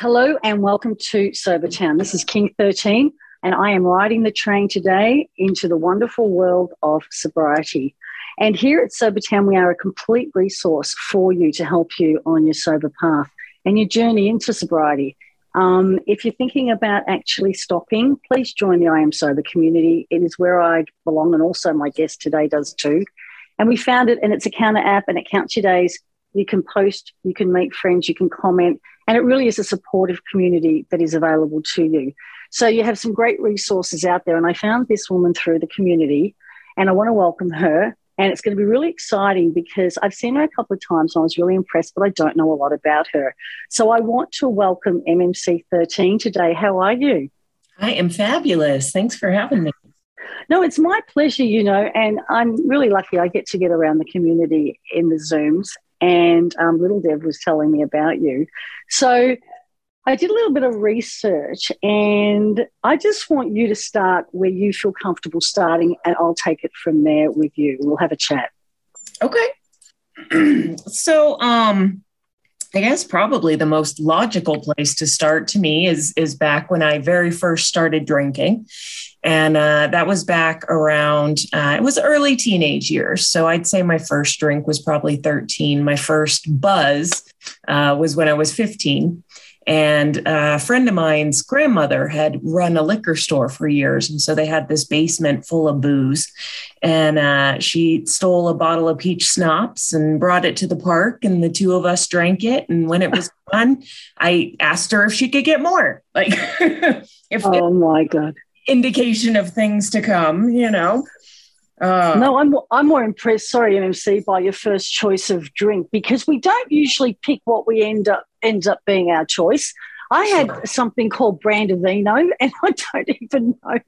Hello and welcome to Sober Town. This is King 13, and I am riding the train today into the wonderful world of sobriety. And here at Sober Town, we are a complete resource for you to help you on your sober path and your journey into sobriety. Um, if you're thinking about actually stopping, please join the I Am Sober community. It is where I belong, and also my guest today does too. And we found it, and it's a counter app, and it counts your days. You can post, you can meet friends, you can comment, and it really is a supportive community that is available to you. So you have some great resources out there. And I found this woman through the community, and I want to welcome her. And it's going to be really exciting because I've seen her a couple of times and I was really impressed, but I don't know a lot about her. So I want to welcome MMC 13 today. How are you? I am fabulous. Thanks for having me. No, it's my pleasure, you know, and I'm really lucky I get to get around the community in the Zooms and um, little Dev was telling me about you. So I did a little bit of research, and I just want you to start where you feel comfortable starting, and I'll take it from there with you. We'll have a chat. Okay. so, um, I guess probably the most logical place to start to me is is back when I very first started drinking, and uh, that was back around, uh, it was early teenage years. So I'd say my first drink was probably 13. My first buzz uh, was when I was 15. And a friend of mine's grandmother had run a liquor store for years. And so they had this basement full of booze. And uh, she stole a bottle of peach schnapps and brought it to the park. And the two of us drank it. And when it was done, I asked her if she could get more. Like, if oh my God indication of things to come, you know. Uh, no, I'm I'm more impressed. Sorry, MMC, by your first choice of drink because we don't usually pick what we end up ends up being our choice. I had sure. something called Brandivino, and I don't even know.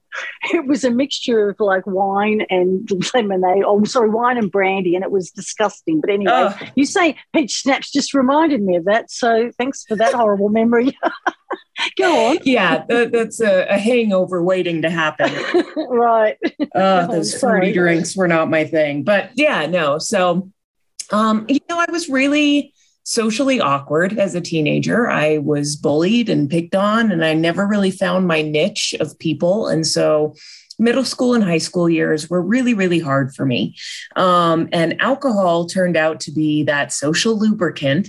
It was a mixture of like wine and lemonade. Oh, sorry, wine and brandy, and it was disgusting. But anyway, oh. you say peach schnapps just reminded me of that. So thanks for that horrible memory. Go on. Yeah, that, that's a, a, hangover waiting to happen. right. Uh, those fruity drinks were not my thing. But yeah, no. So, um, you know, I was really socially awkward as a teenager. I was bullied and picked on, and I never really found my niche of people. And so, middle school and high school years were really, really hard for me. Um, and alcohol turned out to be that social lubricant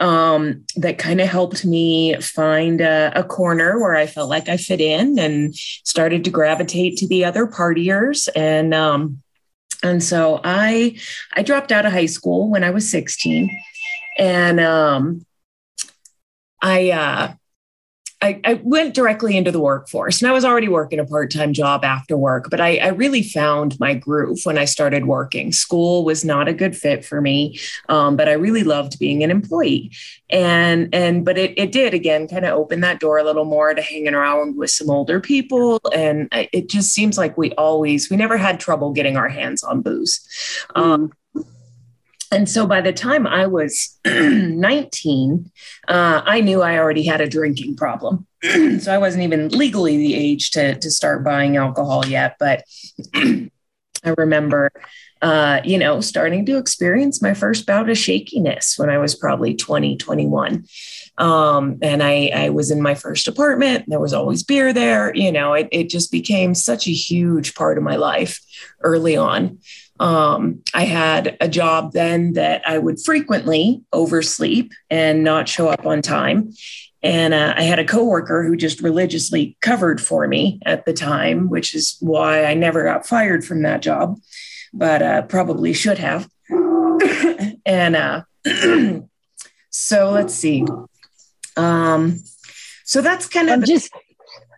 um, that kind of helped me find a, a, corner where I felt like I fit in and started to gravitate to the other partiers. And um, and so I I dropped out of high school when I was 16, and um, I uh, I, I, went directly into the workforce and I was already working a part time job after work, but I, I, really found my groove when I started working. School was not a good fit for me, um, but I really loved being an employee. And, and, but it, it did again kind of open that door a little more to hanging around with some older people. And it just seems like we always, we never had trouble getting our hands on booze. Um, and so by the time I was 19, uh, I knew I already had a drinking problem. so I wasn't even legally the age to, to start buying alcohol yet. But I remember, uh, you know, starting to experience my first bout of shakiness when I was probably 20, 21. Um, and I, I was in my first apartment. There was always beer there. You know, it, it just became such a huge part of my life early on. Um, I had a job then that I would frequently oversleep and not show up on time. And uh, I had a coworker who just religiously covered for me at the time, which is why I never got fired from that job, but uh, probably should have. and uh, so let's see. Um, so that's kind of I'm just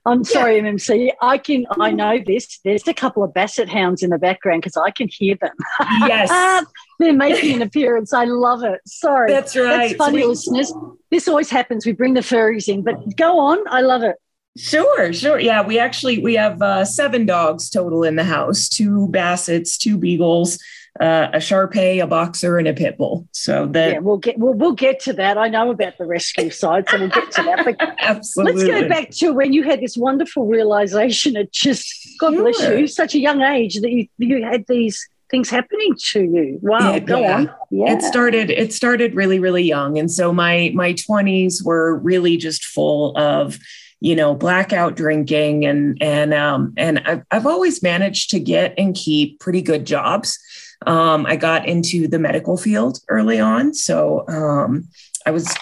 I'm sorry, yeah. MMC. I can. I know this. There's a couple of basset hounds in the background because I can hear them. Yes, they're making an appearance. I love it. Sorry, that's right. That's funny, we, listeners. This always happens. We bring the furries in, but go on. I love it. Sure, sure. Yeah, we actually we have uh, seven dogs total in the house: two bassets, two beagles, uh, a Shar-Pei, a boxer, and a pit bull. So that yeah, we'll get we'll, we'll get to that. I know about the rescue side, so we'll get to that. But Absolutely. let's go back to when you had this wonderful realization. It just God sure. bless you, such a young age that you you had these things happening to you. Wow, go yeah. on. Yeah. It started it started really really young and so my my 20s were really just full of you know blackout drinking and and um and I've, I've always managed to get and keep pretty good jobs um, I got into the medical field early on. So um, I was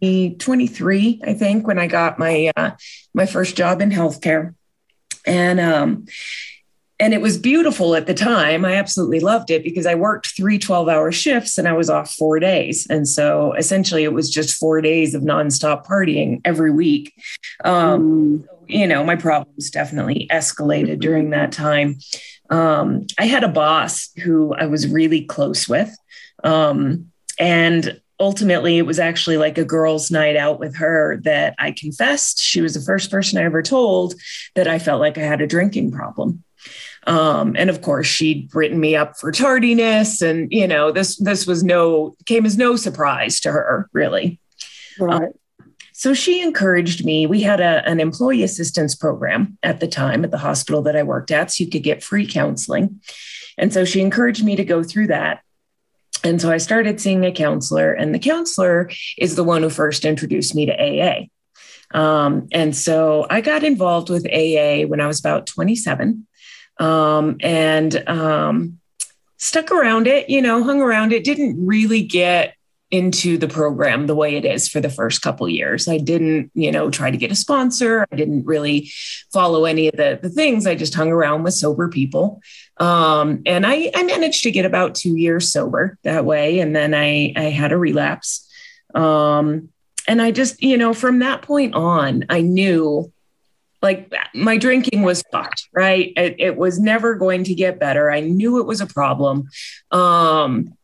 23, I think, when I got my uh, my first job in healthcare, and um, and it was beautiful at the time. I absolutely loved it because I worked three 12 hour shifts and I was off four days. And so essentially it was just four days of nonstop partying every week. Um, mm. You know, my problems definitely escalated during that time. Um, I had a boss who I was really close with. Um, and ultimately, it was actually like a girls' night out with her that I confessed. She was the first person I ever told that I felt like I had a drinking problem. Um, and of course, she'd written me up for tardiness, and you know, this this was no came as no surprise to her, really. Right. Um, so she encouraged me. We had a, an employee assistance program at the time at the hospital that I worked at, so you could get free counseling. And so she encouraged me to go through that. And so I started seeing a counselor, and the counselor is the one who first introduced me to AA. Um, and so I got involved with AA when I was about 27 um, and um, stuck around it, you know, hung around it, didn't really get into the program the way it is for the first couple years. I didn't, you know, try to get a sponsor. I didn't really follow any of the, the things. I just hung around with sober people. Um, and I, I managed to get about two years sober that way. And then I, I had a relapse. Um, and I just, you know, from that point on, I knew like my drinking was fucked, right? It, it was never going to get better. I knew it was a problem. Um,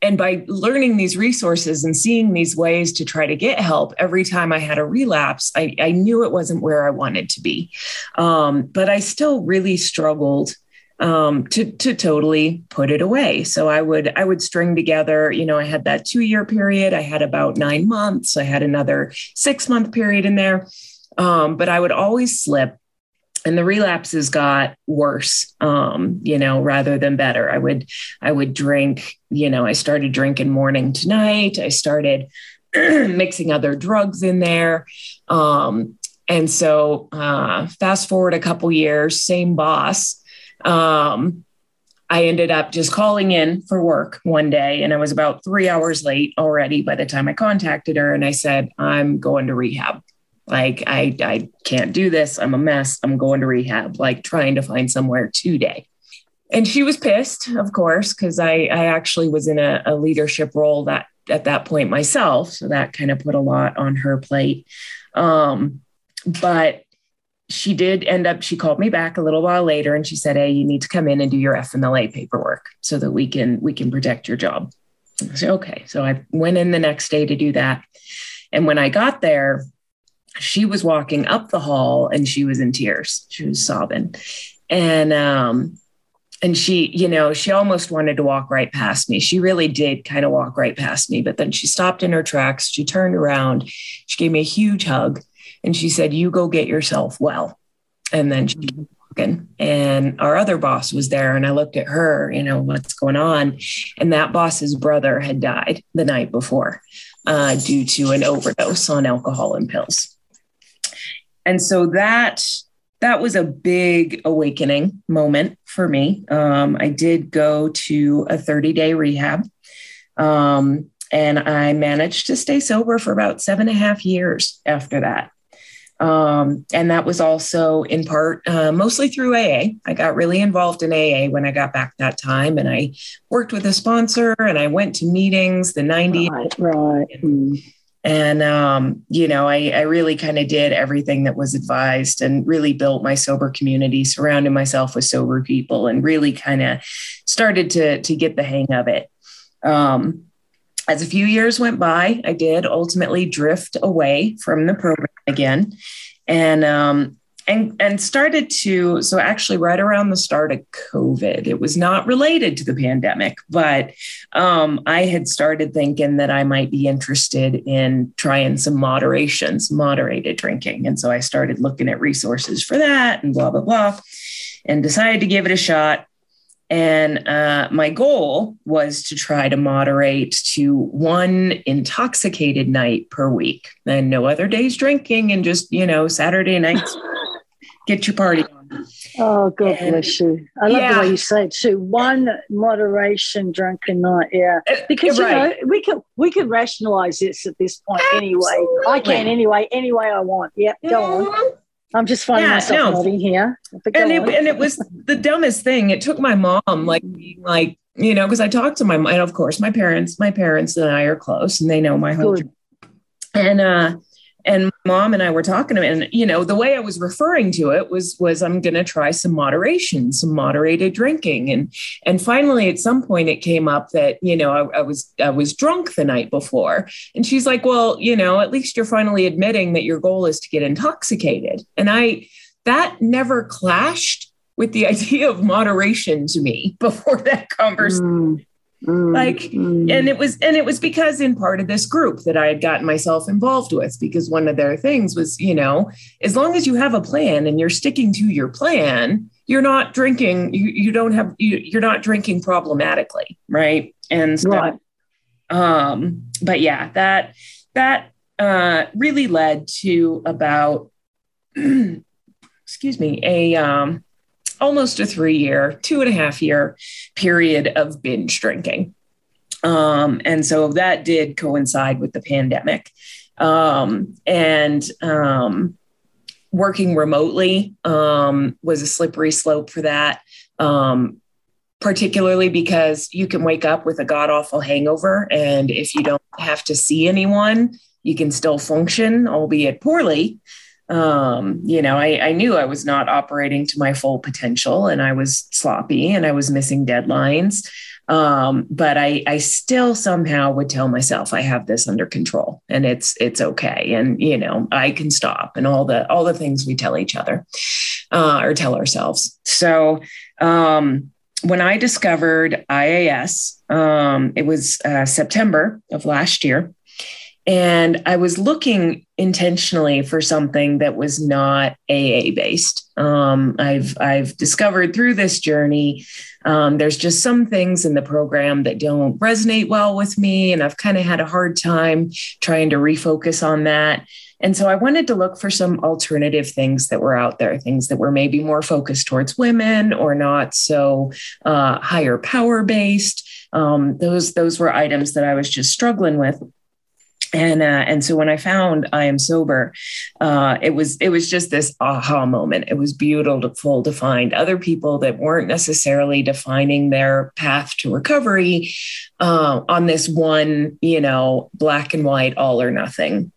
and by learning these resources and seeing these ways to try to get help every time I had a relapse, I, I knew it wasn't where I wanted to be. Um, but I still really struggled um, to to totally put it away. So I would I would string together. You know, I had that two year period. I had about nine months. I had another six month period in there, um, but I would always slip and the relapses got worse um, you know rather than better. I would i would drink you know i started drinking morning to night. I started mixing other drugs in there. Um, and so uh, fast forward a couple years same boss. Um, i ended up just calling in for work one day and i was about three hours late already by the time i contacted her and i said i'm going to rehab like I I can't do this. I'm a mess. I'm going to rehab, like trying to find somewhere today. And she was pissed, of course, because I, I actually was in a, a leadership role that at that point myself. So that kind of put a lot on her plate. Um, but she did end up, she called me back a little while later and she said, Hey, you need to come in and do your FMLA paperwork so that we can we can protect your job. Said, okay. So I went in the next day to do that. And when I got there, she was walking up the hall and she was in tears. She was sobbing. And um and she, you know, she almost wanted to walk right past me. She really did kind of walk right past me, but then she stopped in her tracks. She turned around. She gave me a huge hug and she said, "You go get yourself well." And then she walking. And our other boss was there and I looked at her, you know, what's going on? And that boss's brother had died the night before uh, due to an overdose on alcohol and pills and so that that was a big awakening moment for me. Um, I did go to a 30 day rehab. Um, and I managed to stay sober for about seven and a half years after that. Um, and that was also in part uh, mostly through AA. I got really involved in AA when I got back that time, and I worked with a sponsor and I went to meetings, the 90. Right. right. And, and, um, you know, I, I really kind of did everything that was advised and really built my sober community, surrounding myself with sober people and really kind of started to, to get the hang of it. Um, as a few years went by, I did ultimately drift away from the program again. And um, and and started to so actually right around the start of covid it was not related to the pandemic but um, i had started thinking that i might be interested in trying some moderations moderated drinking. And so i started looking at resources for that and blah blah blah and decided to give it a shot. And uh, my goal was to try to moderate to one intoxicated night per week and no other days drinking and just, you know, Saturday nights, get your party on. Oh, God and, bless you. I love yeah. the way you say it too. One moderation drunken night. Yeah. Uh, because, right. you know, we can, we can rationalize this at this point Absolutely. anyway. I can anyway, any way I want. Yep. Go mm-hmm. on. I'm just finding yeah, myself no. nodding here. And it, and it was the dumbest thing. It took my mom like being like, you know, because I talked to my mom, and of course my parents, my parents and I are close and they know my whole and uh and mom and I were talking and you know, the way I was referring to it was was I'm going to try some moderation, some moderated drinking, and and finally at some point it came up that you know I, I was I was drunk the night before, and she's like, well, you know, at least you're finally admitting that your goal is to get intoxicated, and I that never clashed with the idea of moderation to me before that conversation. Mm. Mm, like mm. and it was and it was because in part of this group that i had gotten myself involved with because one of their things was you know as long as you have a plan and you're sticking to your plan you're not drinking you, you don't have you, you're not drinking problematically right and so, right. um but yeah that that uh really led to about excuse me a um almost a three year, two and a half year period of binge drinking. Um, and so that did coincide with the pandemic. Um, and um, working remotely um, was a slippery slope for that, um, particularly because you can wake up with a god awful hangover. And if you don't have to see anyone, you can still function, albeit poorly um, you know, I, I knew I was not operating to my full potential and I was sloppy and I was missing deadlines. Um, but I, I still somehow would tell myself I have this under control and it's it's okay and you know I can stop and all the all the things we tell each other uh, or tell ourselves. So um, when I discovered IAS, um, it was uh, September of last year. And I was looking intentionally for something that was not AA based. Um, I've I've discovered through this journey, um, there's just some things in the program that don't resonate well with me, and I've kind of had a hard time trying to refocus on that. And so I wanted to look for some alternative things that were out there, things that were maybe more focused towards women or not so uh, higher power based. Um, those those were items that I was just struggling with and uh, and so when I found I am sober, uh, it was it was just this aha moment. It was beautiful to find other people that weren't necessarily defining their path to recovery uh, on this one, you know, black and white, all or nothing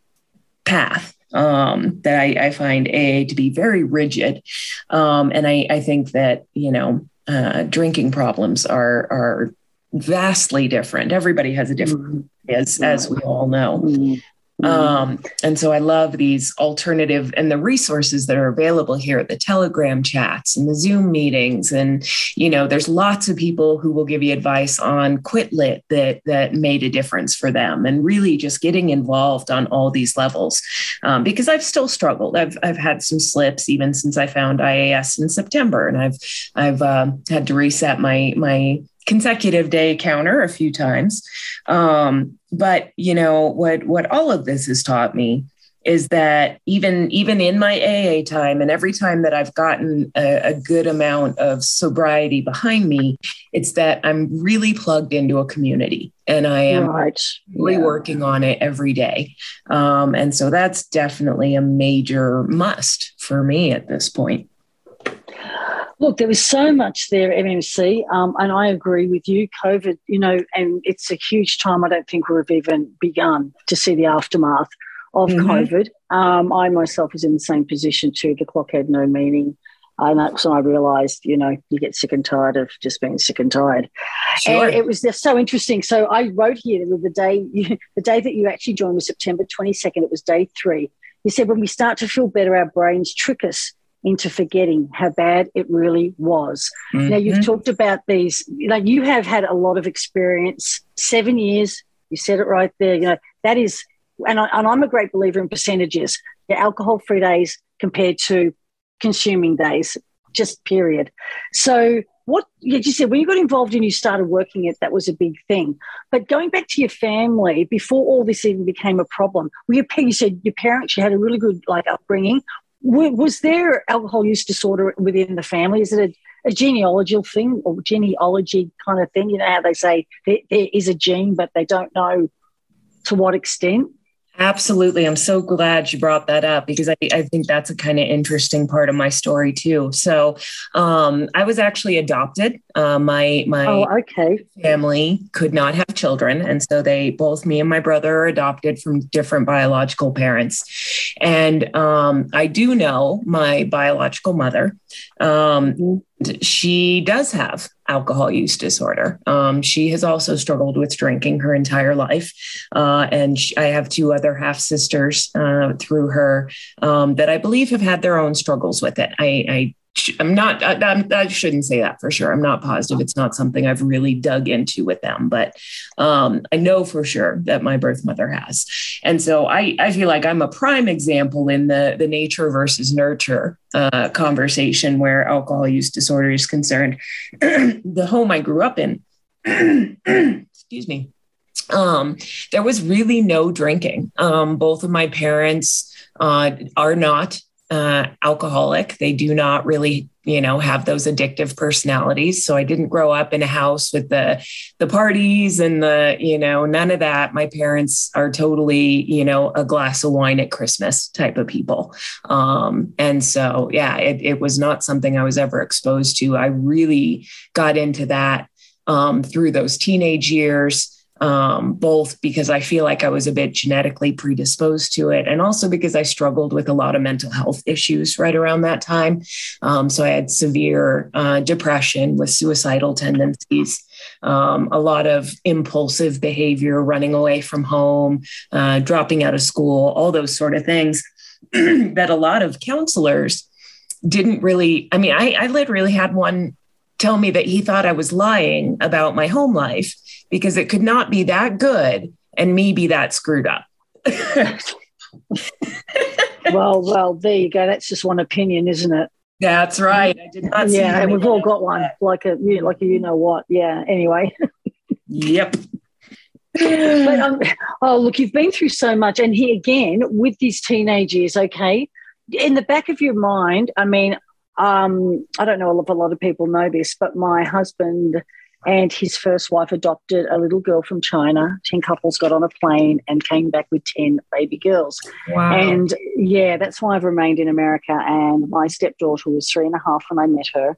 path. Um, that I, I, find AA to be very rigid, um, and I, I think that you know uh, drinking problems are are vastly different. Everybody has a different mm-hmm as as we all know. Mm-hmm. Um, and so I love these alternative and the resources that are available here, the Telegram chats and the Zoom meetings. And, you know, there's lots of people who will give you advice on quit lit that that made a difference for them and really just getting involved on all these levels. Um, because I've still struggled. I've I've had some slips even since I found IAS in September. And I've I've uh, had to reset my my consecutive day counter a few times. Um, but you know what what all of this has taught me is that even even in my AA time and every time that I've gotten a, a, good amount of sobriety behind me, it's that I'm really plugged into a community and I am really yeah. working on it every day. Um, and so that's definitely a major must for me at this point. Look, there was so much there, MMC, um, and I agree with you. COVID, you know, and it's a huge time. I don't think we've even begun to see the aftermath of mm-hmm. COVID. Um, I myself was in the same position too. The clock had no meaning. And that's when I realized, you know, you get sick and tired of just being sick and tired. Sure. And it was just so interesting. So I wrote here the day, you, the day that you actually joined was September 22nd. It was day three. You said, when we start to feel better, our brains trick us into forgetting how bad it really was. Mm-hmm. Now, you've talked about these, you know, you have had a lot of experience, seven years, you said it right there, you know, that is, and, I, and I'm a great believer in percentages, your alcohol free days compared to consuming days, just period. So, what you just said when you got involved and you started working it, that was a big thing. But going back to your family before all this even became a problem, were your you said your parents you had a really good like upbringing. Was there alcohol use disorder within the family? Is it a, a genealogical thing or genealogy kind of thing? You know how they say there, there is a gene, but they don't know to what extent. Absolutely. I'm so glad you brought that up because I, I think that's a kind of interesting part of my story too. So um, I was actually adopted. Uh, my my oh, okay. family could not have children. And so they both me and my brother are adopted from different biological parents. And um, I do know my biological mother. Um, mm-hmm she does have alcohol use disorder. Um, she has also struggled with drinking her entire life. Uh, and she, I have two other half sisters uh, through her um, that I believe have had their own struggles with it. I, I I'm not, I, I, shouldn't say that for sure. I'm not positive. It's not something I've really dug into with them, but um, I know for sure that my birth mother has. And so I, I feel like I'm a prime example in the, the nature versus nurture uh, conversation where alcohol use disorder is concerned. the home I grew up in, excuse me, um, there was really no drinking. Um, both of my parents uh, are not uh, alcoholic. They do not really, you know, have those addictive personalities. So I didn't grow up in a house with the the parties and the, you know, none of that. My parents are totally, you know, a glass of wine at Christmas type of people. Um, and so, yeah, it, it was not something I was ever exposed to. I really got into that um, through those teenage years um, both because I feel like I was a bit genetically predisposed to it, and also because I struggled with a lot of mental health issues right around that time. Um, so I had severe uh, depression with suicidal tendencies. Um, a lot of impulsive behavior, running away from home, uh, dropping out of school, all those sort of things that a lot of counselors didn't really. I mean, I, I literally had one tell me that he thought I was lying about my home life because it could not be that good and me be that screwed up. well, well, there you go. That's just one opinion, isn't it? That's right. I did not. Yeah, and we've all got one, like a you, like a you know what. Yeah. Anyway. yep. but um, oh, look, you've been through so much, and here again with these teenage years. Okay, in the back of your mind, I mean, um, I don't know if a lot of people know this, but my husband and his first wife adopted a little girl from China. 10 couples got on a plane and came back with 10 baby girls. Wow. And yeah, that's why I've remained in America. And my stepdaughter was three and a half when I met her.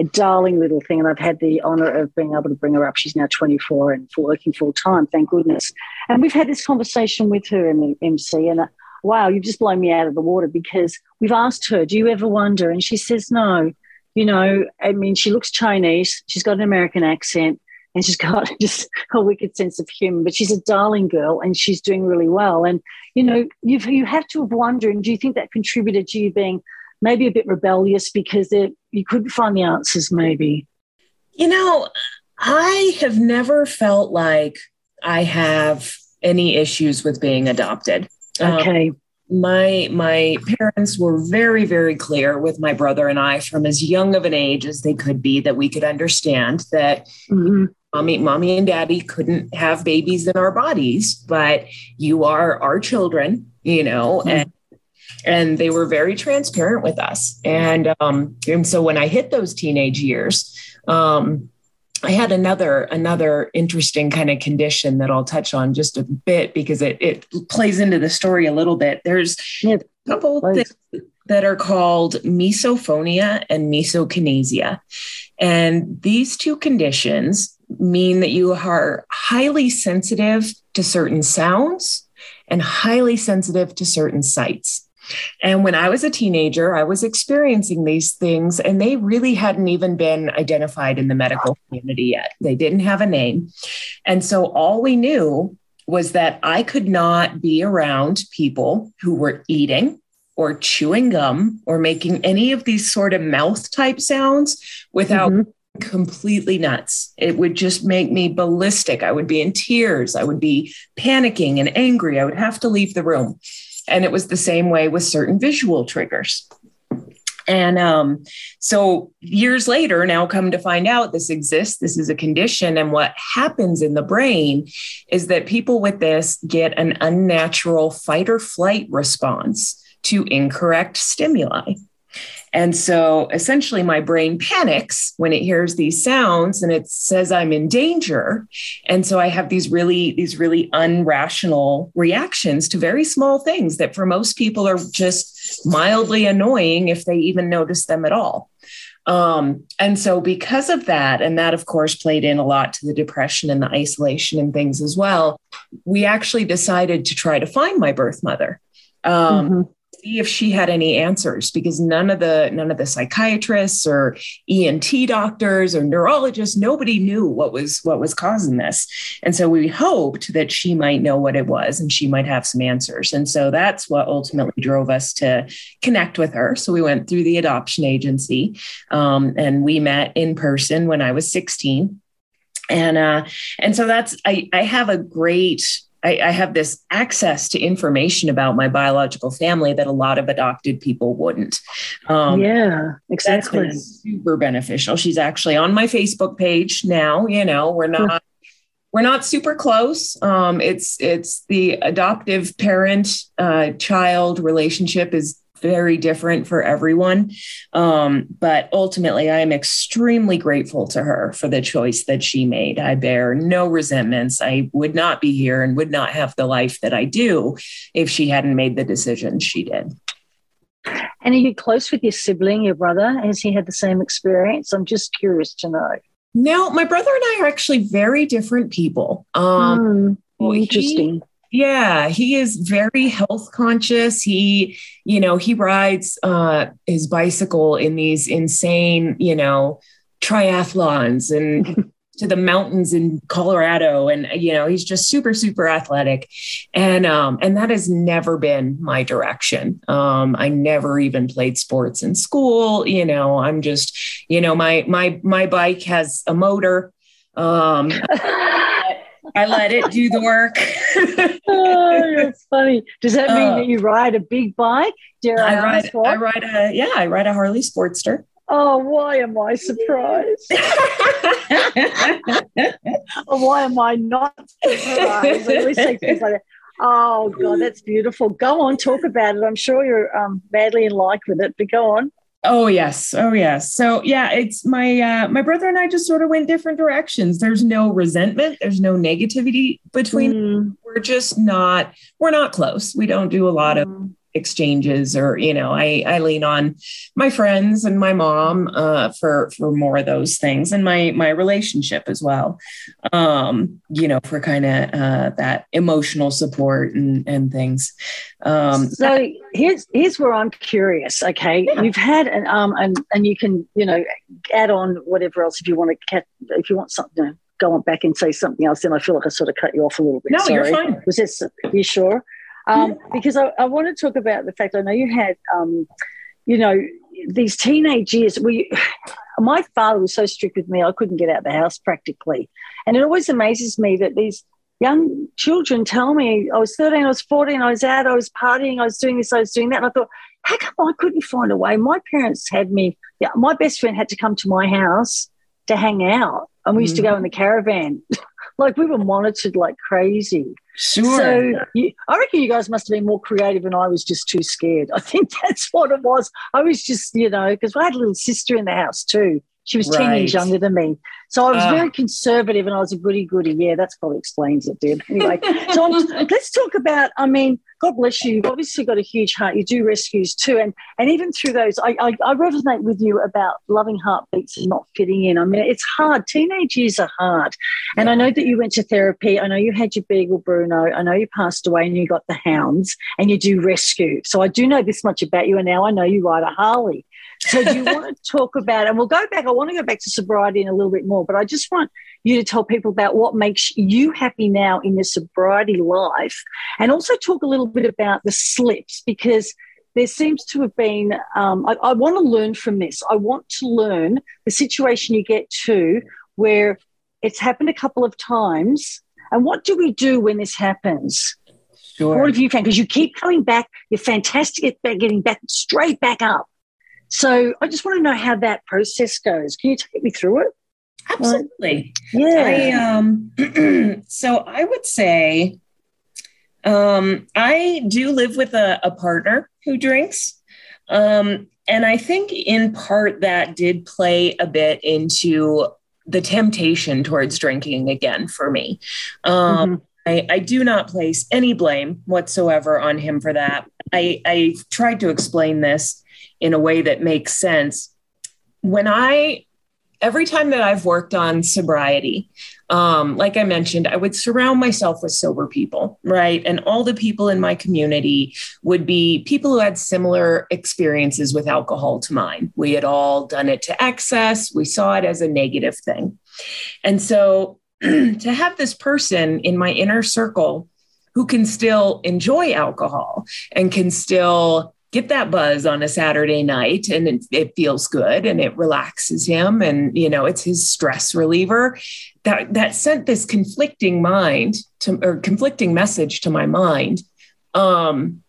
A darling little thing. And I've had the honor of being able to bring her up. She's now 24 and working full time, thank goodness. And we've had this conversation with her in the MC. And wow, you've just blown me out of the water because we've asked her, do you ever wonder? And she says, no you know, I mean, she looks Chinese. She's got an American accent and she's got just a wicked sense of humor, but she's a darling girl and she's doing really well. And, you know, you've, you have to have wondered, and do you think that contributed to you being maybe a bit rebellious because you couldn't find the answers, maybe? You know, I have never felt like I have any issues with being adopted. Okay. Um, my my parents were very very clear with my brother and I from as young of an age as they could be that we could understand that mm-hmm. mommy mommy and daddy couldn't have babies in our bodies but you are our children you know mm-hmm. and and they were very transparent with us and um and so when I hit those teenage years um I had another another interesting kind of condition that I'll touch on just a bit because it it plays into the story a little bit. There's a couple things that are called misophonia and misokinesia. And these two conditions mean that you are highly sensitive to certain sounds and highly sensitive to certain sights. And when I was a teenager, I was experiencing these things, and they really hadn't even been identified in the medical community yet. They didn't have a name. And so all we knew was that I could not be around people who were eating or chewing gum or making any of these sort of mouth type sounds without. Mm-hmm completely nuts. It would just make me ballistic. I would be in tears. I would be panicking and angry. I would have to leave the room. And it was the same way with certain visual triggers. And um, so years later, now come to find out this exists, this is a condition. And what happens in the brain is that people with this get an unnatural fight or flight response to incorrect stimuli. And so essentially, my brain panics when it hears these sounds and it says I'm in danger. And so I have these really, these really unrational reactions to very small things that for most people are just mildly annoying if they even notice them at all. Um, and so, because of that, and that of course played in a lot to the depression and the isolation and things as well, we actually decided to try to find my birth mother. Um, mm-hmm see if she had any answers because none of the none of the psychiatrists or ENT doctors or neurologists nobody knew what was what was causing this. And so we hoped that she might know what it was and she might have some answers. And so that's what ultimately drove us to connect with her. So we went through the adoption agency um, and we met in person when I was 16 and uh, and so that's I, I have a great I, I, have this access to information about my biological family that a lot of adopted people wouldn't. Um, yeah, exactly. super beneficial. She's actually on my Facebook page now. You know, we're not we're not super close. Um, it's it's the adoptive parent uh, child relationship is very different for everyone. Um, but ultimately, I am extremely grateful to her for the choice that she made. I bear no resentments. I would not be here and would not have the life that I do if she hadn't made the decision she did. And are you close with your sibling, your brother? Has he had the same experience? I'm just curious to know. No, my brother and I are actually very different people. Um, mm, interesting. He, yeah, he is very health conscious. He, you know, he rides uh, his bicycle in these insane, you know, triathlons and to the mountains in Colorado, and you know, he's just super, super athletic, and um, and that has never been my direction. Um, I never even played sports in school. You know, I'm just, you know, my my my bike has a motor. Um, I let it do the work. oh, that's funny. Does that mean uh, that you ride a big bike? Dare I, I ride? I ride a yeah. I ride a Harley Sportster. Oh, why am I surprised? or why am I not surprised? I always say things like that. Oh God, that's beautiful. Go on, talk about it. I'm sure you're um, madly in like with it, but go on. Oh yes, oh yes. So yeah, it's my uh, my brother and I just sort of went different directions. There's no resentment, there's no negativity between. Mm. We're just not we're not close. We don't do a lot mm. of exchanges or you know i i lean on my friends and my mom uh, for for more of those things and my my relationship as well. Um you know for kind of uh, that emotional support and and things. Um so here's here's where i'm curious okay? Yeah. you've had an um and and you can you know add on whatever else if you want to if you want something go on back and say something else then i feel like i sort of cut you off a little bit no Sorry. you're fine. Was this you sure um, because I, I, want to talk about the fact I know you had, um, you know, these teenage years. We, my father was so strict with me, I couldn't get out of the house practically, and it always amazes me that these young children tell me I was 13, I was 14, I was out, I was partying, I was doing this, I was doing that. And I thought, how come I couldn't find a way? My parents had me, yeah, my best friend had to come to my house to hang out. And we used mm. to go in the caravan. like we were monitored like crazy. Sure. So you, I reckon you guys must have been more creative, and I was just too scared. I think that's what it was. I was just, you know, because I had a little sister in the house too. She was right. 10 years younger than me. So I was uh, very conservative and I was a goody goody. Yeah, that's probably explains it, Deb. Anyway, so let's talk about, I mean, God bless you. You've obviously got a huge heart. You do rescues too. And and even through those, I, I, I resonate with you about loving heartbeats and not fitting in. I mean, it's hard. Teenage years are hard. And I know that you went to therapy. I know you had your beagle, Bruno. I know you passed away and you got the hounds and you do rescue. So I do know this much about you. And now I know you ride a Harley. So do you want to talk about, and we'll go back, I want to go back to sobriety in a little bit more, but I just want you to tell people about what makes you happy now in your sobriety life and also talk a little bit about the slips because there seems to have been, um, I, I want to learn from this. I want to learn the situation you get to where it's happened a couple of times. And what do we do when this happens? Sure. What have you found? Because you keep coming back, you're fantastic at getting back straight back up. So I just want to know how that process goes. Can you take me through it? Absolutely. yeah. I, um, so I would say um, I do live with a, a partner who drinks. Um, and I think in part that did play a bit into the temptation towards drinking again for me. Um, mm-hmm. I, I, do not place any blame whatsoever on him for that. I, I tried to explain this in a way that makes sense. When I every time that I've worked on sobriety, um, like I mentioned, I would surround myself with sober people, right? And all the people in my community would be people who had similar experiences with alcohol to mine. We had all done it to excess, we saw it as a negative thing. And so to have this person in my inner circle who can still enjoy alcohol and can still get that buzz on a Saturday night and it, it, feels good and it relaxes him and you know it's his stress reliever. That that sent this conflicting mind to or conflicting message to my mind um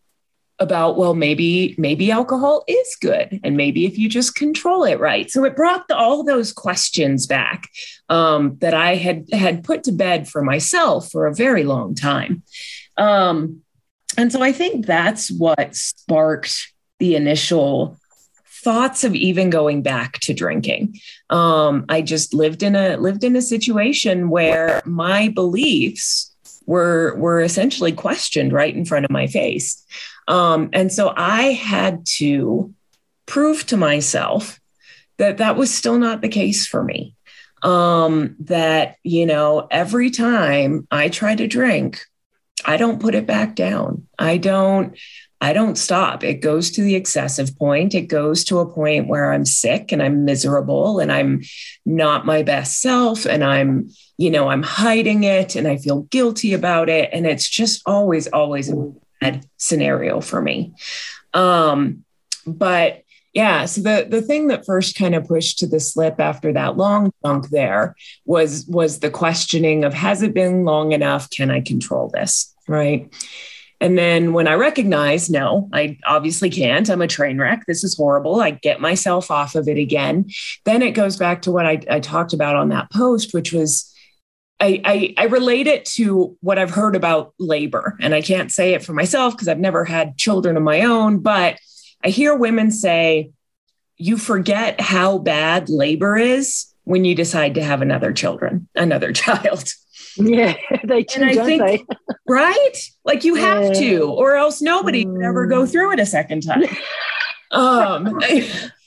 about well maybe maybe alcohol is good and maybe if you just control it right. So it brought the, all those questions back um, that i had had put to bed for myself for a very long time. Um, and so I think that's what sparked the initial thoughts of even going back to drinking. Um, I just lived in a lived in a situation where my beliefs were were essentially questioned right in front of my face, um, and so I had to prove to myself that that was still not the case for me. Um, that you know every time I try to drink, I don't put it back down. I don't I don't stop. It goes to the excessive point. It goes to a point where I'm sick and I'm miserable and I'm not my best self and I'm, you know, I'm hiding it and I feel guilty about it and it's just always always a bad scenario for me. Um but yeah, so the the thing that first kind of pushed to the slip after that long chunk there was was the questioning of has it been long enough? Can I control this? Right. And then when I recognize, no, I obviously can't. I'm a train wreck. This is horrible. I get myself off of it again. Then it goes back to what I, I talked about on that post, which was I, I, I relate it to what I've heard about labor. And I can't say it for myself because I've never had children of my own, but I hear women say, you forget how bad labor is when you decide to have another children, another child. Yeah, they do, and I think, right? Like you have yeah. to, or else nobody mm. would ever go mm. through it a second time. um,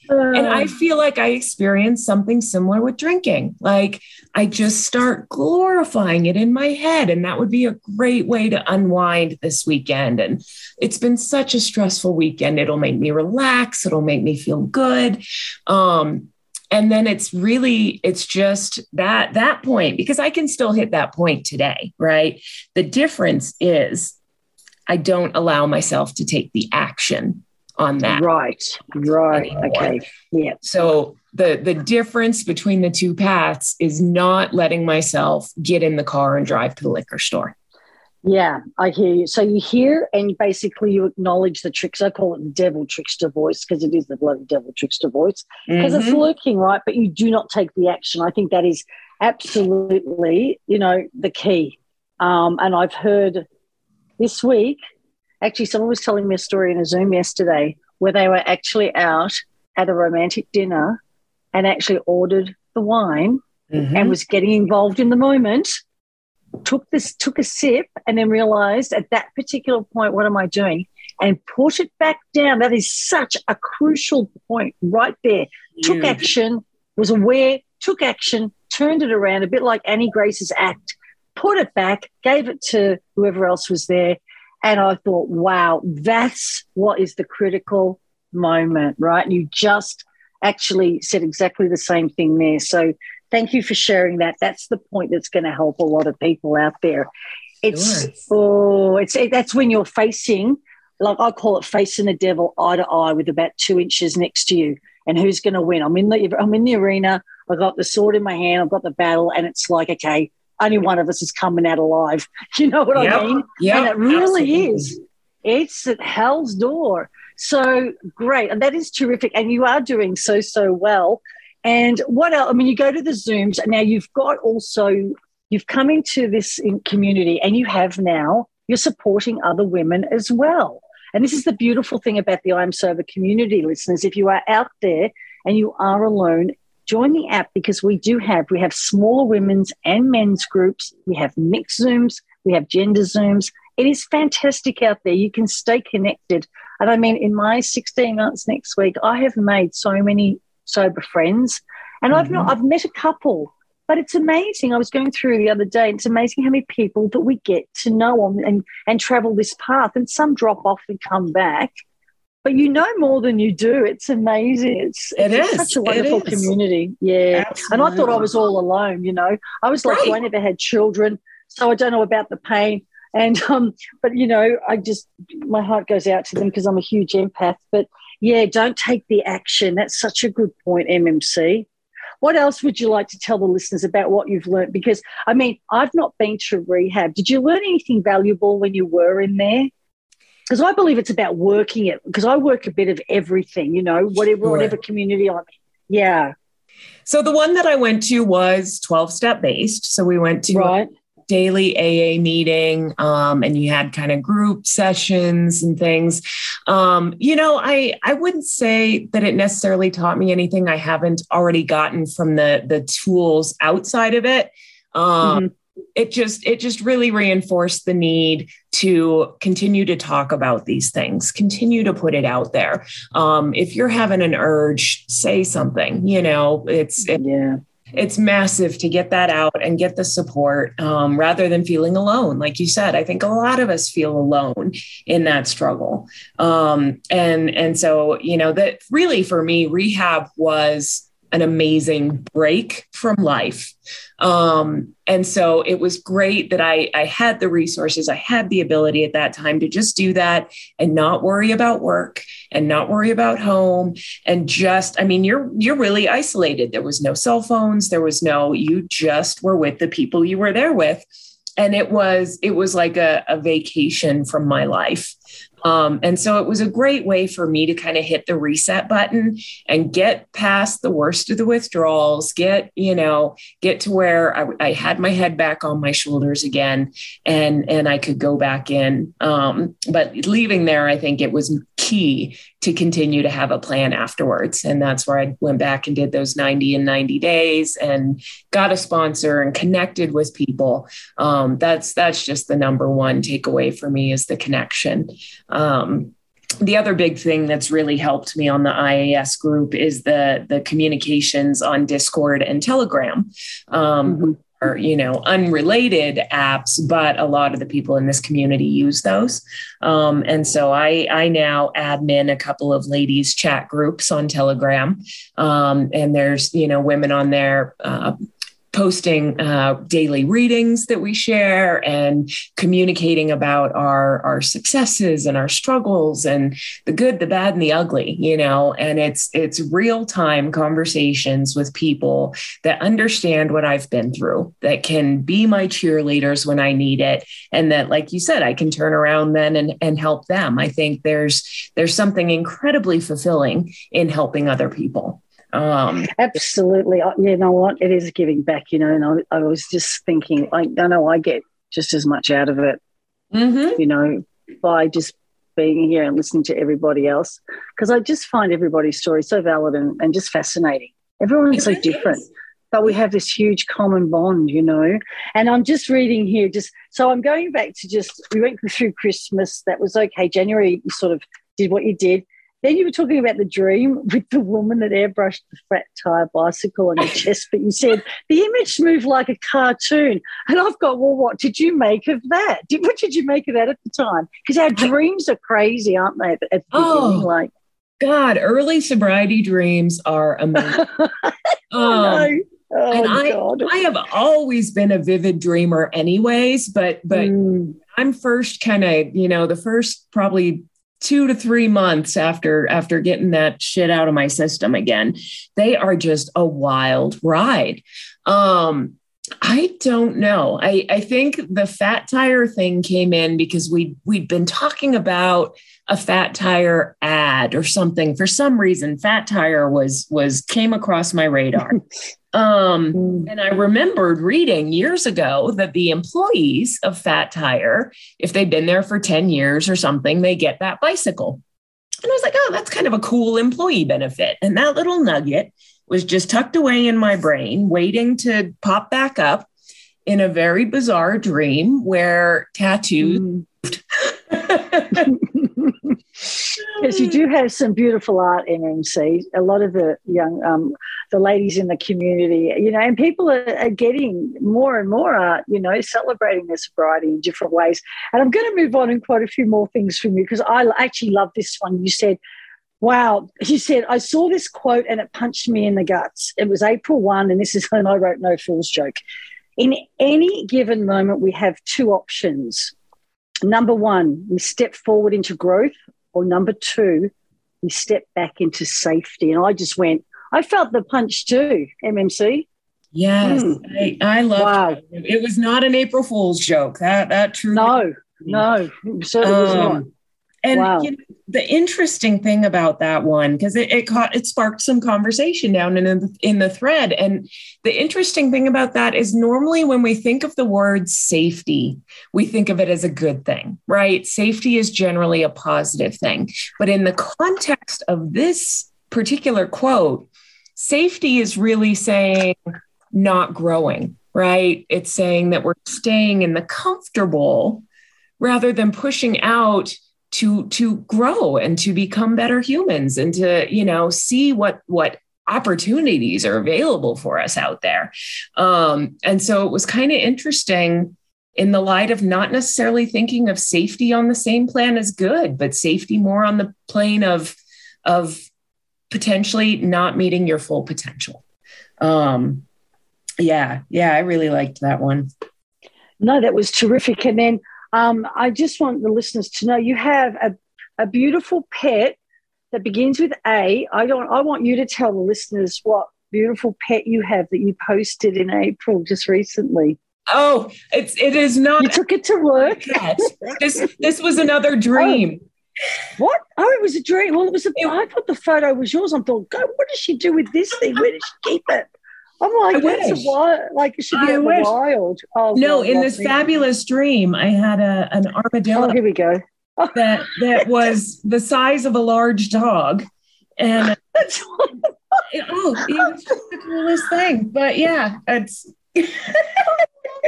and I feel like I experienced something similar with drinking. Like I just start glorifying it in my head. And that would be a great way to unwind this weekend. And it's been such a stressful weekend. It'll make me relax, it'll make me feel good. Um, and then it's really it's just that that point because i can still hit that point today right the difference is i don't allow myself to take the action on that. Right. Right. Anymore. Okay. Yeah. So the the difference between the two paths is not letting myself get in the car and drive to the liquor store. Yeah, I hear you. So you hear and basically you acknowledge the tricks. I call it the devil trickster voice because it is the bloody devil trickster voice because mm-hmm. it's lurking, right? But you do not take the action. I think that is absolutely, you know, the key. Um, and I've heard this week Actually, someone was telling me a story in a Zoom yesterday where they were actually out at a romantic dinner and actually ordered the wine mm-hmm. and was getting involved in the moment took this took a sip and then realized at that particular point what am i doing? And put it back down. That is such a crucial point right there. Took action was aware took action turned it around a bit like annie grace's act put it back gave it to whoever else was there and I thought, wow, that's what is the critical moment, right? And you just actually said exactly the same thing there. So thank you for sharing that. That's the point that's going to help a lot of people out there. It's sure. oh, it's that's when you're facing, like I call it facing the devil eye to eye with about two inches next to you. And who's going to win? I'm in the I'm in the arena. I got the sword in my hand. I've got the battle, and it's like, okay, only one of us is coming out alive. You know what yep. I mean? Yeah, and it really absolutely. is. It's at hell's door. So great. And that is terrific. And you are doing so, so well. And what else? I mean, you go to the Zooms, and now you've got also, you've come into this community and you have now, you're supporting other women as well. And this is the beautiful thing about the I'm Sober community, listeners. If you are out there and you are alone, join the app because we do have, we have smaller women's and men's groups. We have mixed Zooms. We have gender Zooms. It is fantastic out there. You can stay connected. And I mean, in my 16 months next week, I have made so many sober friends. And mm-hmm. I've not, I've met a couple, but it's amazing. I was going through the other day. It's amazing how many people that we get to know on and, and travel this path. And some drop off and come back. But you know more than you do. It's amazing. It's, it it's is. such a wonderful community. Yeah. Absolutely. And I thought I was all alone, you know. I was like, right. oh, I never had children. So I don't know about the pain. And um, but you know, I just my heart goes out to them because I'm a huge empath. But yeah, don't take the action. That's such a good point, MMC. What else would you like to tell the listeners about what you've learned? Because I mean, I've not been to rehab. Did you learn anything valuable when you were in there? Because I believe it's about working it. Because I work a bit of everything, you know, whatever whatever community I'm in. Yeah. So the one that I went to was 12 step based. So we went to right daily AA meeting um, and you had kind of group sessions and things. Um, you know, I I wouldn't say that it necessarily taught me anything I haven't already gotten from the the tools outside of it. Um, mm-hmm. It just it just really reinforced the need to continue to talk about these things, continue to put it out there. Um, if you're having an urge, say something. You know, it's it, yeah it's massive to get that out and get the support um, rather than feeling alone. Like you said, I think a lot of us feel alone in that struggle. Um, and and so you know that really for me, rehab was an amazing break from life. Um, and so it was great that I, I had the resources, I had the ability at that time to just do that and not worry about work and not worry about home and just, I mean, you're you're really isolated. There was no cell phones, there was no, you just were with the people you were there with. And it was, it was like a, a vacation from my life. Um, and so it was a great way for me to kind of hit the reset button and get past the worst of the withdrawals, get, you know, get to where I, I had my head back on my shoulders again and, and I could go back in. Um, but leaving there, I think it was key to continue to have a plan afterwards. And that's where I went back and did those 90 and 90 days and got a sponsor and connected with people. Um, that's, that's just the number one takeaway for me is the connection. Um, the other big thing that's really helped me on the IAS group is the the communications on Discord and Telegram. Um, mm-hmm. Are, you know unrelated apps but a lot of the people in this community use those. Um, and so I, I now admin a couple of ladies chat groups on telegram. Um, and there's you know women on there uh, posting uh, daily readings that we share and communicating about our our successes and our struggles and the good the bad and the ugly you know? And it's it's real time conversations with people that understand what I've been through that can be my cheerleaders when I need it and that like you said I can turn around then and, and help them. I think there's there's something incredibly fulfilling in helping other people um, Absolutely. You know what? It is giving back, you know, and I, I was just thinking, like, I know I get just as much out of it, mm-hmm. you know, by just being here and listening to everybody else. Because I just find everybody's story so valid and, and just fascinating. Everyone's so different. But we have this huge common bond, you know. And I'm just reading here, just so I'm going back to just, we went through Christmas. That was okay. January, you sort of did what you did. Then you were talking about the dream with the woman that airbrushed the flat tire bicycle on your chest, but you said the image moved like a cartoon. And I've got, well, what did you make of that? Did, what did you make of that at the time? Because our dreams are crazy, aren't they? At the oh, beginning, like God, early sobriety dreams are amazing. um, Oh, and I, God. I have always been a vivid dreamer anyways, but but mm. I'm first kind of, you know, the first probably two to three months after after getting that shit out of my system again. They are just a wild ride. Um I don't know. I, I think the fat tire thing came in because we we'd been talking about a fat tire ad or something. For some reason fat tire was was came across my radar um, mm. and i remembered reading years ago that the employees of fat tire if they've been there for 10 years or something they get that bicycle and i was like oh that's kind of a cool employee benefit and that little nugget was just tucked away in my brain waiting to pop back up in a very bizarre dream where tattoos mm. Because you do have some beautiful art in MC. A lot of the young, um, the ladies in the community, you know, and people are, are, getting more and more art, you know, celebrating their sobriety in different ways. And I'm going to move on and quite a few more things from you because I actually love this one. You said, Wow. He said, I saw this quote and it punched me in the guts. It was April 1, and this is when I wrote No Fool's Joke. In any given moment, we have two options Number one, we step forward into growth, or number two, we step back into safety. And I just went, I felt the punch too, MMC. Yes, mm. I, I love wow. it. It was not an April Fool's joke. That that truly. No, no, certainly um, was not. And wow. you know, the interesting thing about that one, because it, it caught it sparked some conversation down in the, in the thread. And the interesting thing about that is normally when we think of the word safety, we think of it as a good thing, right? Safety is generally a positive thing. But in the context of this particular quote, safety is really saying not growing, right? It's saying that we're staying in the comfortable rather than pushing out to to grow and to become better humans and to you know see what what opportunities are available for us out there. Um, and so it was kind of interesting in the light of not necessarily thinking of safety on the same plan as good but safety more on the plane of of potentially not meeting your full potential. Um yeah yeah i really liked that one. No that was terrific. And then um, I just want the listeners to know you have a, a beautiful pet that begins with A. I don't. I want you to tell the listeners what beautiful pet you have that you posted in April just recently. Oh, it's it is not. You took it to work. this this was another dream. Oh. What? Oh, it was a dream. Well, it was. A, I thought the photo was yours. I thought, God, what does she do with this thing? Where does she keep it? I'm like, that's a wild, like it should be in the wild. Oh, no, God, in this me. fabulous dream, I had a an armadillo. Oh, here we go. that that was the size of a large dog, and it, oh, it was the coolest thing. But yeah, it's.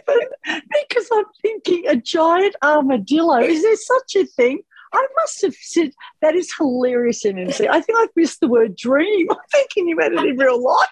because I'm thinking a giant armadillo. Is there such a thing? I must have said that is hilarious, MMC. I think I've missed the word dream. I'm thinking about it in real life.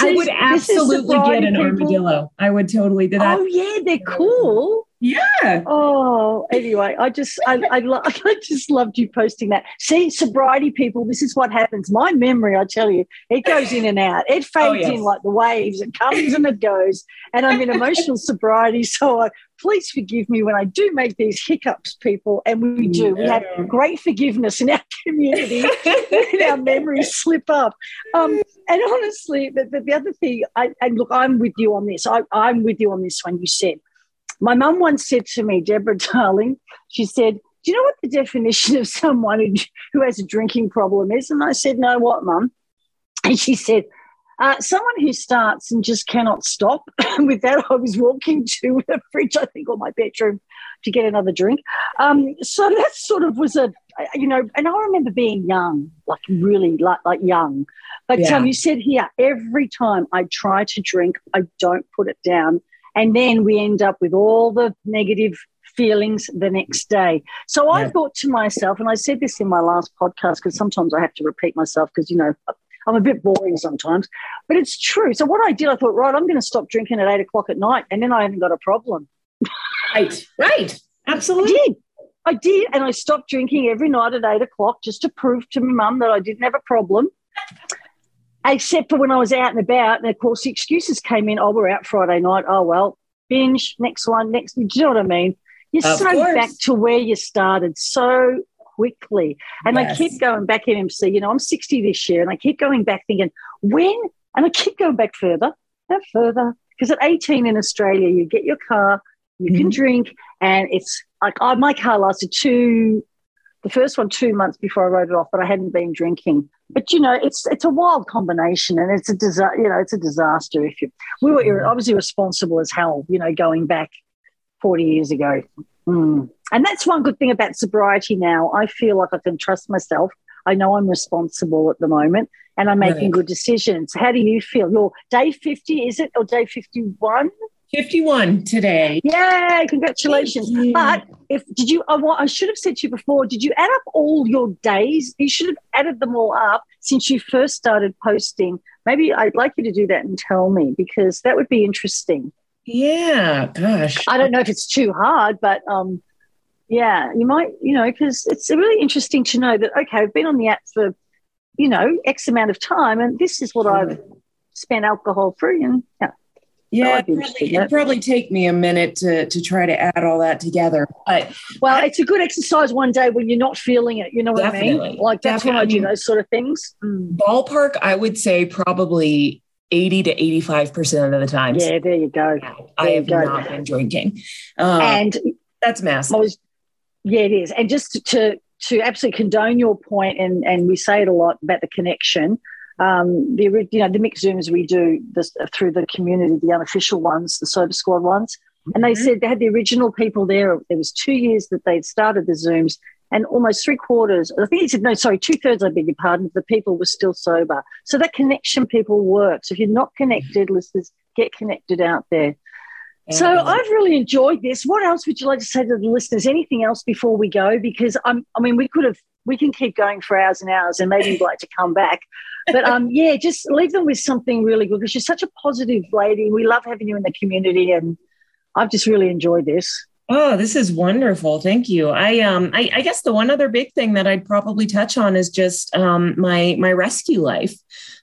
I would absolutely get an people. armadillo. I would totally do that. Oh yeah, they're cool. Yeah. Oh, anyway, I just I I, lo- I just loved you posting that. See, sobriety people, this is what happens. My memory, I tell you, it goes in and out. It fades oh, yes. in like the waves. It comes and it goes. And I'm in emotional sobriety, so I, please forgive me when I do make these hiccups, people. And we do. We have great forgiveness in our community. our memories slip up. Um, and honestly, the, the, the other thing, I, and look, I'm with you on this. I, I'm with you on this one. You said my mum once said to me, Deborah, darling, she said, Do you know what the definition of someone who, who has a drinking problem is? And I said, No, what, mum? And she said, uh, someone who starts and just cannot stop. With that, I was walking to the fridge, I think, or my bedroom to get another drink. Um, so that sort of was a, you know, and I remember being young, like really like, like young. But yeah. um, you said here, every time I try to drink, I don't put it down and then we end up with all the negative feelings the next day. So yeah. I thought to myself, and I said this in my last podcast because sometimes I have to repeat myself because, you know, I'm a bit boring sometimes, but it's true. So what I did, I thought, right, I'm going to stop drinking at eight o'clock at night, and then I haven't got a problem. Right, right, absolutely. I did. I did, and I stopped drinking every night at eight o'clock just to prove to my mum that I didn't have a problem except for when I was out and about. And of course, the excuses came in. Oh, we're out Friday night. Oh, well, binge, next one, next. Do you know what I mean? You're of so course. back to where you started so quickly. And yes. I keep going back in MC. You know, I'm 60 this year, and I keep going back thinking, when? And I keep going back further and further. Because at 18 in Australia, you get your car, you mm-hmm. can drink, and it's like oh, my car lasted two The first one two months before I wrote it off, but I hadn't been drinking. But you know, it's it's a wild combination, and it's a disaster. You know, it's a disaster if you. We were obviously responsible as hell. You know, going back forty years ago. Mm. And that's one good thing about sobriety now. I feel like I can trust myself. I know I'm responsible at the moment and I'm making right. good decisions. How do you feel? Your day 50, is it, or day 51? 51 today. Yay, congratulations. But if did you I, I should have said to you before, did you add up all your days? You should have added them all up since you first started posting. Maybe I'd like you to do that and tell me because that would be interesting. Yeah, gosh. I don't know if it's too hard, but um yeah, you might, you know, because it's really interesting to know that okay, I've been on the app for, you know, X amount of time and this is what I've spent alcohol free and yeah. Yeah, probably, it'd probably, take me a minute to to try to add all that together. But well, I, it's a good exercise one day when you're not feeling it. You know what I mean? Like that's definitely. when I do those sort of things. Mm. Ballpark, I would say probably 80 to 85% of the time. Yeah, there you go. There I have go. not been drinking. Um, and that's massive. Was, yeah, it is. And just to to absolutely condone your point, and and we say it a lot about the connection um, the you know the mixed zooms we do this, through the community, the unofficial ones, the sober squad ones, and they mm-hmm. said they had the original people there. There was two years that they'd started the zooms, and almost three quarters. I think he said no, sorry, two thirds. I beg your pardon. The people were still sober, so that connection people works. If you're not connected, listeners, get connected out there. So I've really enjoyed this. What else would you like to say to the listeners? Anything else before we go? Because I'm, I mean, we could have, we can keep going for hours and hours, and maybe you'd like to come back but um, yeah, just leave them with something really good because you're such a positive lady. We love having you in the community, and I've just really enjoyed this. Oh, this is wonderful. Thank you. I um I, I, guess the one other big thing that I'd probably touch on is just um my my rescue life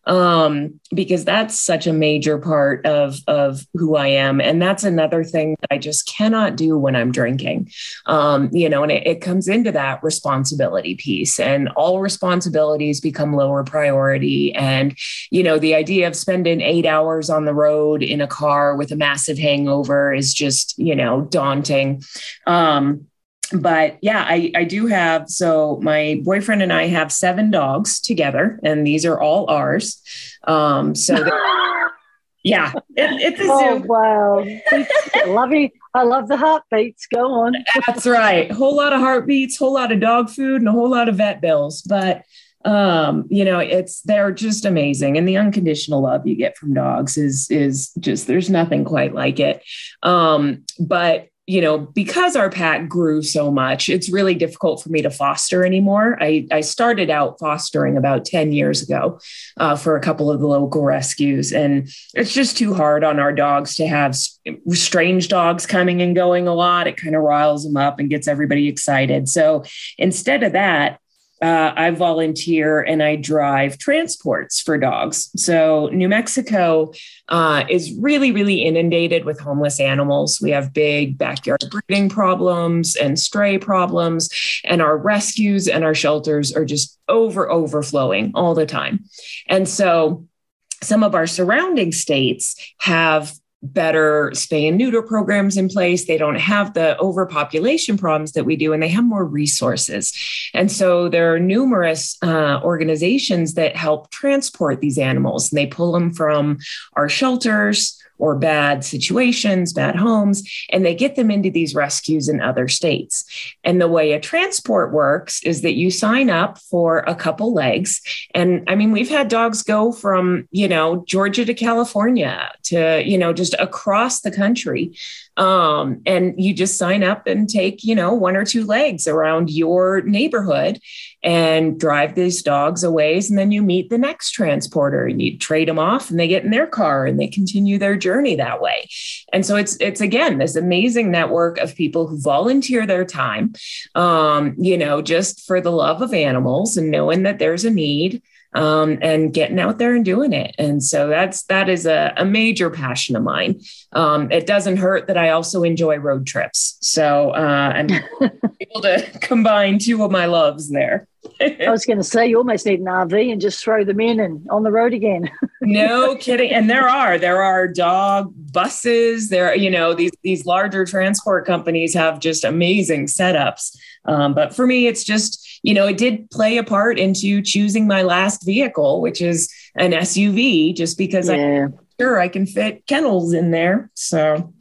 um, because that's such a major part of of who I am, and that's another thing that I just cannot do when I'm drinking. Um, you know, and it, it comes into that responsibility piece, and all responsibilities become lower priority. And you know, the idea of spending eight hours on the road in a car with a massive hangover is just you know daunting. Um, but yeah, I, I do have. So my boyfriend and I have seven dogs together, and these are all ours. Um, so yeah, it, it's a oh, zoo. Wow, I love you. I love the heartbeats. Go on. That's right. Whole lot of heartbeats, whole lot of dog food, and a whole lot of vet bills. But um, you know, it's they're just amazing, and the unconditional love you get from dogs is is just there's nothing quite like it. Um, but you know, because our pack grew so much, it's really difficult for me to foster anymore. I, I started out fostering about 10 years ago uh, for a couple of the local rescues, and it's just too hard on our dogs to have strange dogs coming and going a lot. It kind of riles them up and gets everybody excited. So instead of that, uh, I volunteer and I drive transports for dogs. So, New Mexico uh, is really, really inundated with homeless animals. We have big backyard breeding problems and stray problems, and our rescues and our shelters are just over overflowing all the time. And so, some of our surrounding states have better spay and neuter programs in place. They don't have the overpopulation problems that we do, and they have more resources. And so there are numerous uh, organizations that help transport these animals, and they pull them from our shelters or bad situations, bad homes, and they get them into these rescues in other states. And the way a transport works is that you sign up for a couple legs. And I mean, we've had dogs go from, you know, Georgia to California to, you know, just across the country um, and you just sign up and take, you know, one or two legs around your neighborhood and drive these dogs a ways. And then you meet the next transporter and you trade them off and they get in their car and they continue their journey that way. And so it's, it's again, this amazing network of people who volunteer their time, um, you know, just for the love of animals and knowing that there's a need um, and getting out there and doing it. And so that's that is a, a major passion of mine. Um, it doesn't hurt that I also enjoy road trips. So uh, I'm able to combine two of my loves there. I was going to say you almost need an RV and just throw them in and on the road again. no kidding. And there are there are dog buses. There, you know, these these larger transport companies have just amazing setups. Um, but for me, it's just you know, it did play a part into choosing my last vehicle, which is an SUV, just because yeah. I'm sure I can fit kennels in there. So,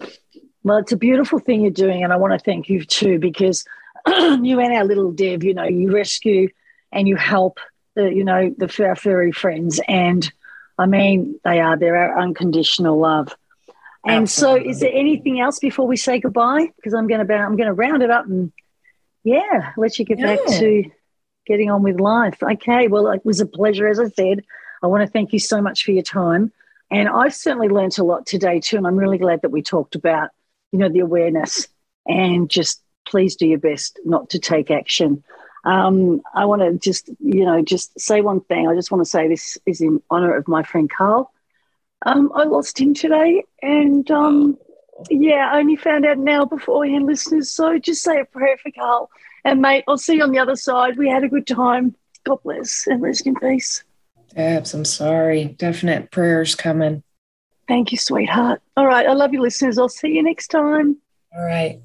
well, it's a beautiful thing you're doing. And I want to thank you too, because you and our little Deb, you know, you rescue and you help the, you know, the our furry friends. And I mean, they are, they're our unconditional love. And Absolutely. so, is there anything else before we say goodbye? Because I'm going to I'm going to round it up and yeah, let you get yeah. back to getting on with life. Okay, well, it was a pleasure, as I said. I want to thank you so much for your time, and I've certainly learnt a lot today too. And I'm really glad that we talked about you know the awareness and just please do your best not to take action. Um, I want to just, you know, just say one thing. I just want to say this is in honor of my friend Carl. Um, I lost him today, and um, yeah, I only found out now beforehand, listeners. So just say a prayer for Carl. And mate, I'll see you on the other side. We had a good time. God bless and rest in peace. Abs, I'm sorry. Definite prayers coming. Thank you, sweetheart. All right. I love you, listeners. I'll see you next time. All right.